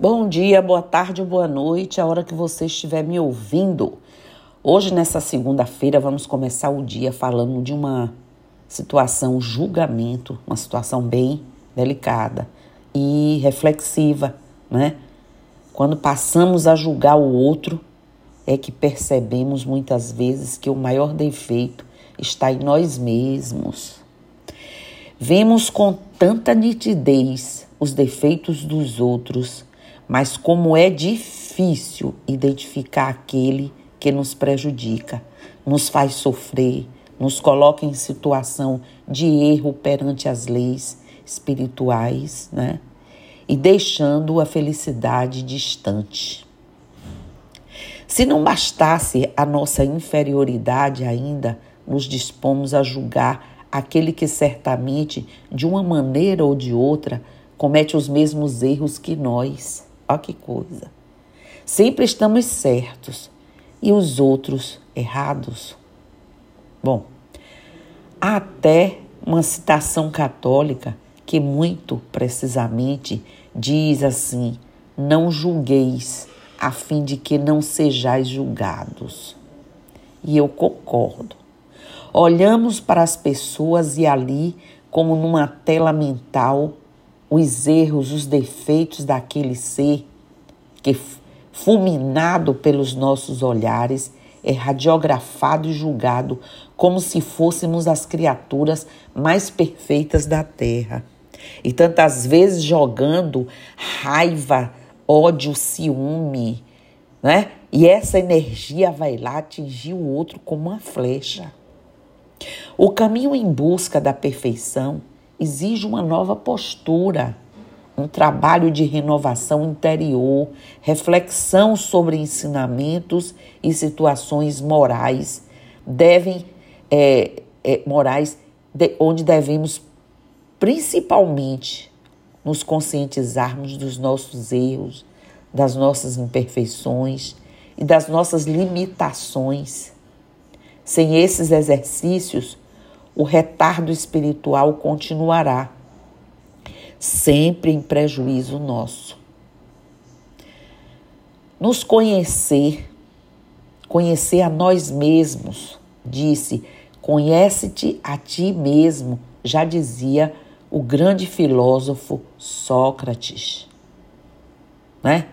Bom dia, boa tarde boa noite, a hora que você estiver me ouvindo. Hoje, nessa segunda-feira, vamos começar o dia falando de uma situação, julgamento, uma situação bem delicada e reflexiva, né? Quando passamos a julgar o outro, é que percebemos muitas vezes que o maior defeito está em nós mesmos. Vemos com tanta nitidez os defeitos dos outros mas como é difícil identificar aquele que nos prejudica, nos faz sofrer, nos coloca em situação de erro perante as leis espirituais, né? E deixando a felicidade distante. Se não bastasse a nossa inferioridade ainda, nos dispomos a julgar aquele que certamente, de uma maneira ou de outra, comete os mesmos erros que nós. Olha que coisa. Sempre estamos certos e os outros errados. Bom, há até uma citação católica que muito precisamente diz assim: não julgueis, a fim de que não sejais julgados. E eu concordo. Olhamos para as pessoas e ali, como numa tela mental, os erros, os defeitos daquele ser que, fulminado pelos nossos olhares, é radiografado e julgado como se fôssemos as criaturas mais perfeitas da terra. E tantas vezes jogando raiva, ódio, ciúme, né? E essa energia vai lá atingir o outro como uma flecha. O caminho em busca da perfeição exige uma nova postura, um trabalho de renovação interior, reflexão sobre ensinamentos e situações morais, devem é, é, morais de, onde devemos principalmente nos conscientizarmos dos nossos erros, das nossas imperfeições e das nossas limitações. Sem esses exercícios, o retardo espiritual continuará, sempre em prejuízo nosso. Nos conhecer, conhecer a nós mesmos, disse: conhece-te a ti mesmo, já dizia o grande filósofo Sócrates. Né?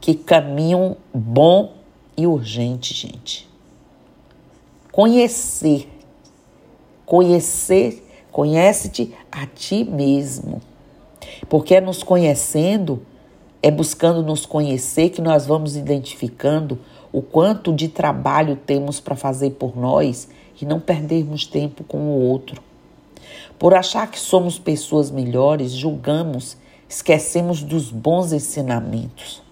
Que caminho bom e urgente, gente. Conhecer Conhecer, conhece-te a ti mesmo. Porque é nos conhecendo, é buscando nos conhecer que nós vamos identificando o quanto de trabalho temos para fazer por nós e não perdermos tempo com o outro. Por achar que somos pessoas melhores, julgamos, esquecemos dos bons ensinamentos.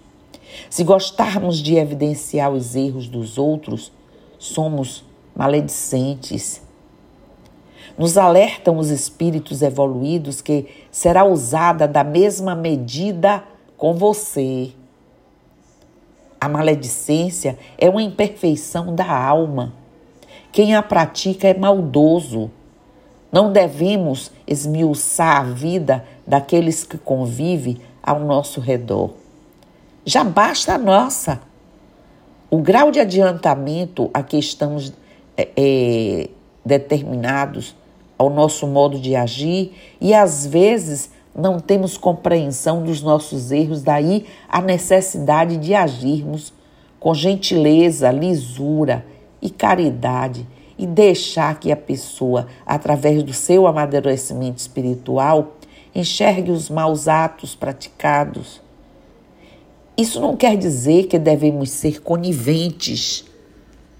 Se gostarmos de evidenciar os erros dos outros, somos maledicentes nos alertam os espíritos evoluídos que será usada da mesma medida com você. A maledicência é uma imperfeição da alma. Quem a pratica é maldoso. Não devemos esmiuçar a vida daqueles que convivem ao nosso redor. Já basta a nossa. O grau de adiantamento a que estamos é, determinados ao nosso modo de agir e às vezes não temos compreensão dos nossos erros, daí a necessidade de agirmos com gentileza, lisura e caridade e deixar que a pessoa, através do seu amadurecimento espiritual, enxergue os maus atos praticados. Isso não quer dizer que devemos ser coniventes.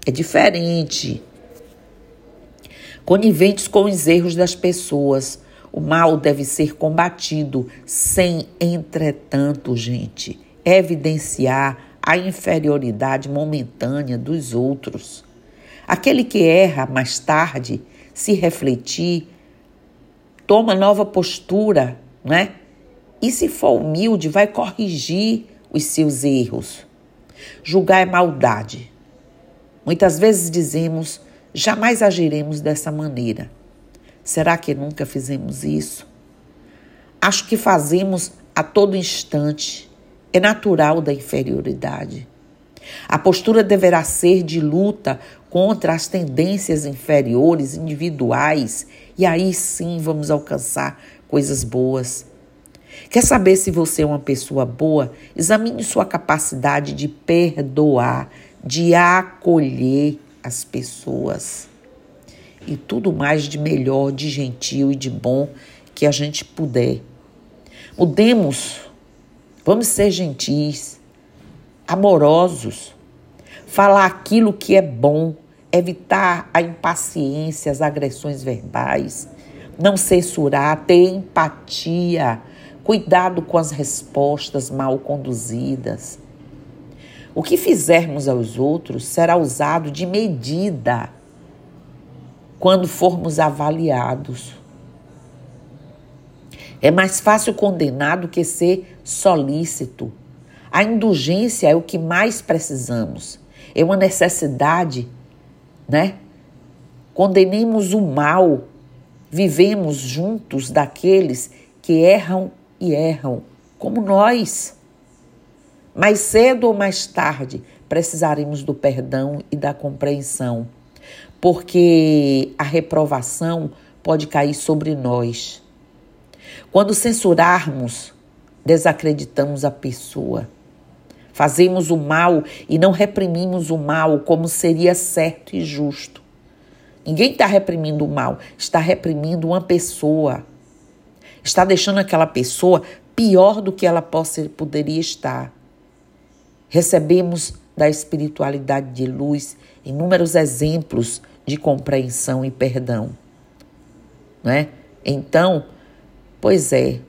É diferente coniventes com os erros das pessoas. O mal deve ser combatido sem, entretanto, gente, evidenciar a inferioridade momentânea dos outros. Aquele que erra mais tarde, se refletir, toma nova postura, né? E se for humilde, vai corrigir os seus erros. Julgar é maldade. Muitas vezes dizemos Jamais agiremos dessa maneira. Será que nunca fizemos isso? Acho que fazemos a todo instante é natural da inferioridade. A postura deverá ser de luta contra as tendências inferiores individuais e aí sim vamos alcançar coisas boas. Quer saber se você é uma pessoa boa? Examine sua capacidade de perdoar, de acolher as pessoas. E tudo mais de melhor, de gentil e de bom que a gente puder. Mudemos, vamos ser gentis, amorosos, falar aquilo que é bom, evitar a impaciência, as agressões verbais, não censurar, ter empatia, cuidado com as respostas mal conduzidas. O que fizermos aos outros será usado de medida quando formos avaliados. É mais fácil condenar do que ser solícito. A indulgência é o que mais precisamos. É uma necessidade, né? Condenemos o mal, vivemos juntos daqueles que erram e erram, como nós. Mais cedo ou mais tarde precisaremos do perdão e da compreensão, porque a reprovação pode cair sobre nós. Quando censurarmos, desacreditamos a pessoa. Fazemos o mal e não reprimimos o mal como seria certo e justo. Ninguém está reprimindo o mal, está reprimindo uma pessoa. Está deixando aquela pessoa pior do que ela possa, poderia estar. Recebemos da espiritualidade de luz inúmeros exemplos de compreensão e perdão. Né? Então, pois é,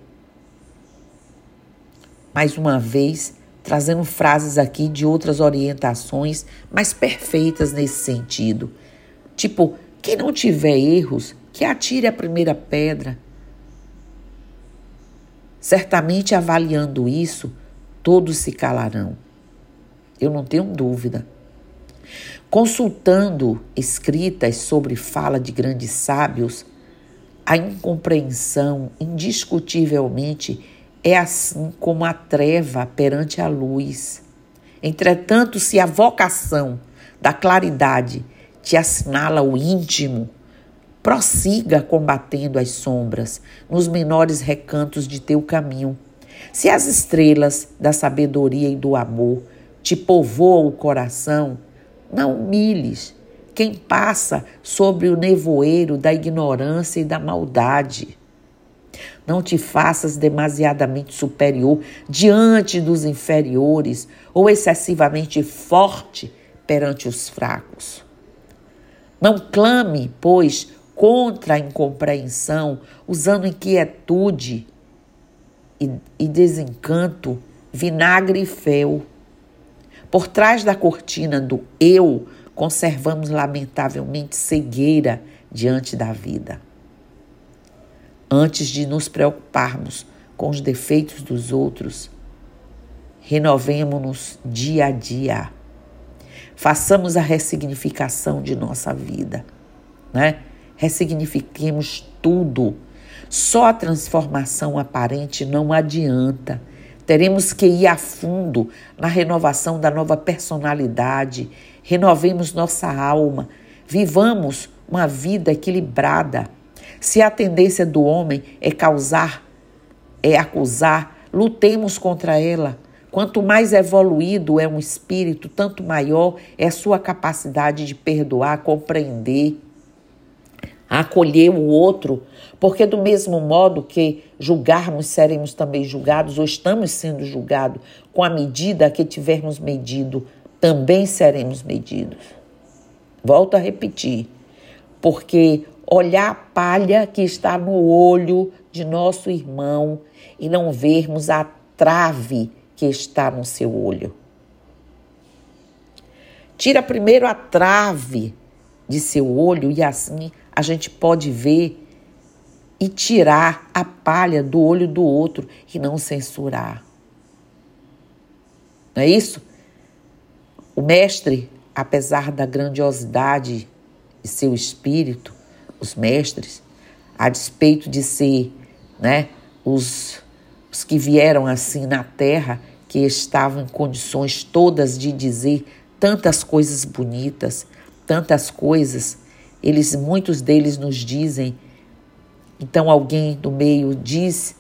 mais uma vez, trazendo frases aqui de outras orientações mais perfeitas nesse sentido. Tipo, quem não tiver erros, que atire a primeira pedra. Certamente avaliando isso, todos se calarão. Eu não tenho dúvida. Consultando escritas sobre fala de grandes sábios, a incompreensão indiscutivelmente é assim como a treva perante a luz. Entretanto, se a vocação da claridade te assinala o íntimo, prossiga combatendo as sombras nos menores recantos de teu caminho. Se as estrelas da sabedoria e do amor te povoam o coração, não humilhes quem passa sobre o nevoeiro da ignorância e da maldade. Não te faças demasiadamente superior diante dos inferiores ou excessivamente forte perante os fracos. Não clame, pois, contra a incompreensão, usando inquietude e, e desencanto, vinagre e fel. Por trás da cortina do eu, conservamos lamentavelmente cegueira diante da vida antes de nos preocuparmos com os defeitos dos outros, renovemos-nos dia a dia. Façamos a ressignificação de nossa vida, né? Ressignifiquemos tudo. Só a transformação aparente não adianta. Teremos que ir a fundo na renovação da nova personalidade, renovemos nossa alma, vivamos uma vida equilibrada. Se a tendência do homem é causar, é acusar, lutemos contra ela. Quanto mais evoluído é um espírito, tanto maior é a sua capacidade de perdoar, compreender, acolher o outro, porque do mesmo modo que julgarmos, seremos também julgados, ou estamos sendo julgados, com a medida que tivermos medido, também seremos medidos. Volto a repetir, porque olhar a palha que está no olho de nosso irmão e não vermos a trave que está no seu olho. Tira primeiro a trave de seu olho e assim a gente pode ver e tirar a palha do olho do outro e não censurar. Não é isso? O mestre, apesar da grandiosidade de seu espírito, os mestres, a despeito de ser né, os, os que vieram assim na terra, que estavam em condições todas de dizer tantas coisas bonitas, tantas coisas. Eles, muitos deles nos dizem. Então alguém do meio diz,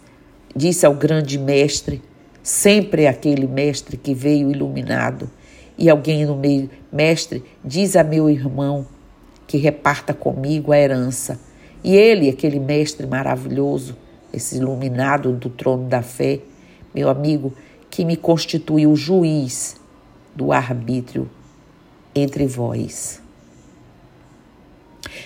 disse ao grande mestre, sempre aquele mestre que veio iluminado, e alguém no meio, mestre, diz a meu irmão que reparta comigo a herança. E ele, aquele mestre maravilhoso, esse iluminado do trono da fé, meu amigo, que me constituiu juiz do arbítrio entre vós.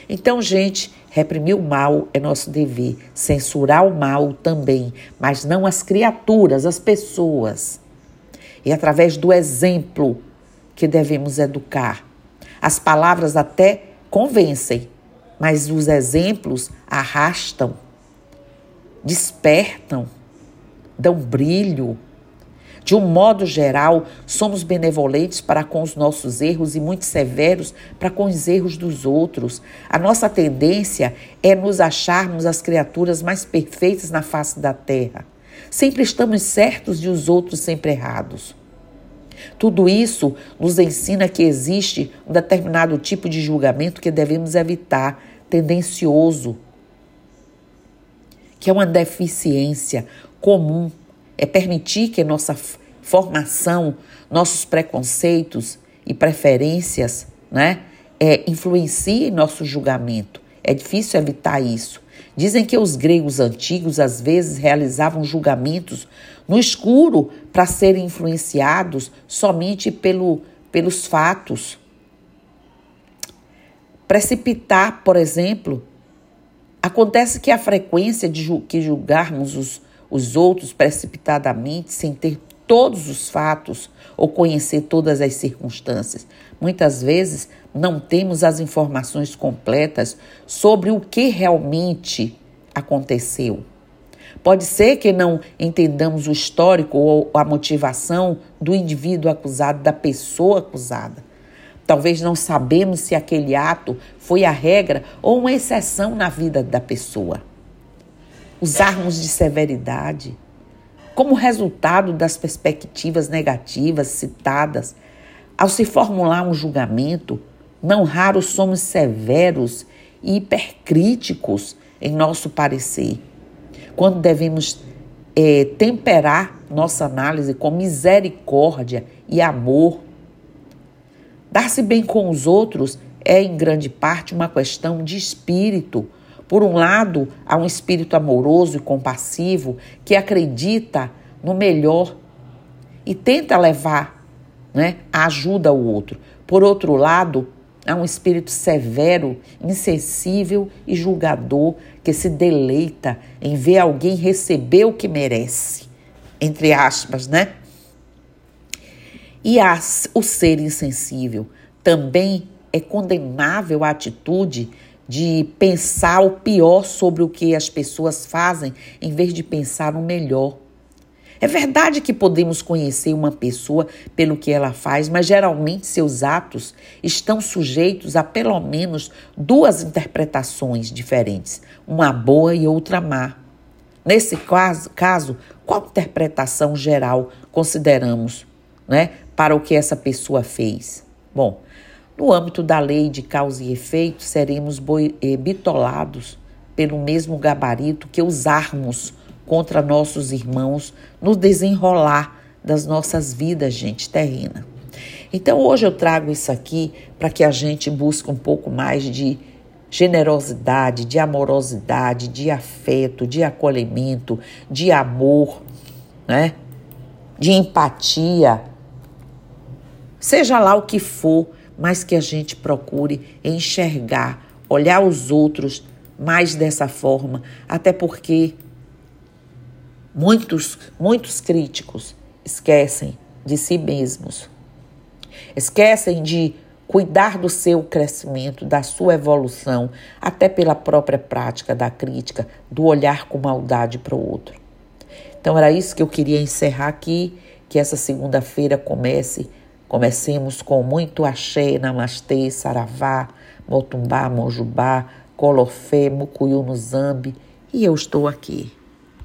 Então, gente, reprimir o mal é nosso dever, censurar o mal também, mas não as criaturas, as pessoas. E através do exemplo que devemos educar. As palavras até convencem, mas os exemplos arrastam, despertam, dão brilho. De um modo geral, somos benevolentes para com os nossos erros e muito severos para com os erros dos outros. A nossa tendência é nos acharmos as criaturas mais perfeitas na face da terra. Sempre estamos certos e os outros sempre errados. Tudo isso nos ensina que existe um determinado tipo de julgamento que devemos evitar, tendencioso, que é uma deficiência comum. É permitir que nossa formação, nossos preconceitos e preferências né, é, influenciem nosso julgamento. É difícil evitar isso. Dizem que os gregos antigos às vezes realizavam julgamentos no escuro para serem influenciados somente pelo, pelos fatos. Precipitar, por exemplo, acontece que a frequência de que julgarmos os, os outros precipitadamente, sem ter todos os fatos ou conhecer todas as circunstâncias. Muitas vezes não temos as informações completas sobre o que realmente aconteceu. Pode ser que não entendamos o histórico ou a motivação do indivíduo acusado, da pessoa acusada. Talvez não sabemos se aquele ato foi a regra ou uma exceção na vida da pessoa. Usarmos de severidade como resultado das perspectivas negativas citadas, ao se formular um julgamento, não raro somos severos e hipercríticos em nosso parecer quando devemos é, temperar nossa análise com misericórdia e amor. Dar-se bem com os outros é, em grande parte, uma questão de espírito. Por um lado, há um espírito amoroso e compassivo que acredita no melhor e tenta levar né, a ajuda ao outro. Por outro lado, Há um espírito severo, insensível e julgador que se deleita em ver alguém receber o que merece. Entre aspas, né? E há o ser insensível. Também é condenável a atitude de pensar o pior sobre o que as pessoas fazem em vez de pensar o melhor. É verdade que podemos conhecer uma pessoa pelo que ela faz, mas geralmente seus atos estão sujeitos a pelo menos duas interpretações diferentes, uma boa e outra má. Nesse caso, caso qual interpretação geral consideramos né, para o que essa pessoa fez? Bom, no âmbito da lei de causa e efeito, seremos eh, bitolados pelo mesmo gabarito que usarmos contra nossos irmãos no desenrolar das nossas vidas, gente, terrena. Então hoje eu trago isso aqui para que a gente busque um pouco mais de generosidade, de amorosidade, de afeto, de acolhimento, de amor, né? De empatia. Seja lá o que for, mas que a gente procure enxergar, olhar os outros mais dessa forma, até porque Muitos, muitos críticos esquecem de si mesmos. Esquecem de cuidar do seu crescimento, da sua evolução, até pela própria prática da crítica, do olhar com maldade para o outro. Então era isso que eu queria encerrar aqui, que essa segunda-feira comece, comecemos com muito axé, namastê, saravá, motumbá, mojubá, colofé, mucuyu no zambi, e eu estou aqui.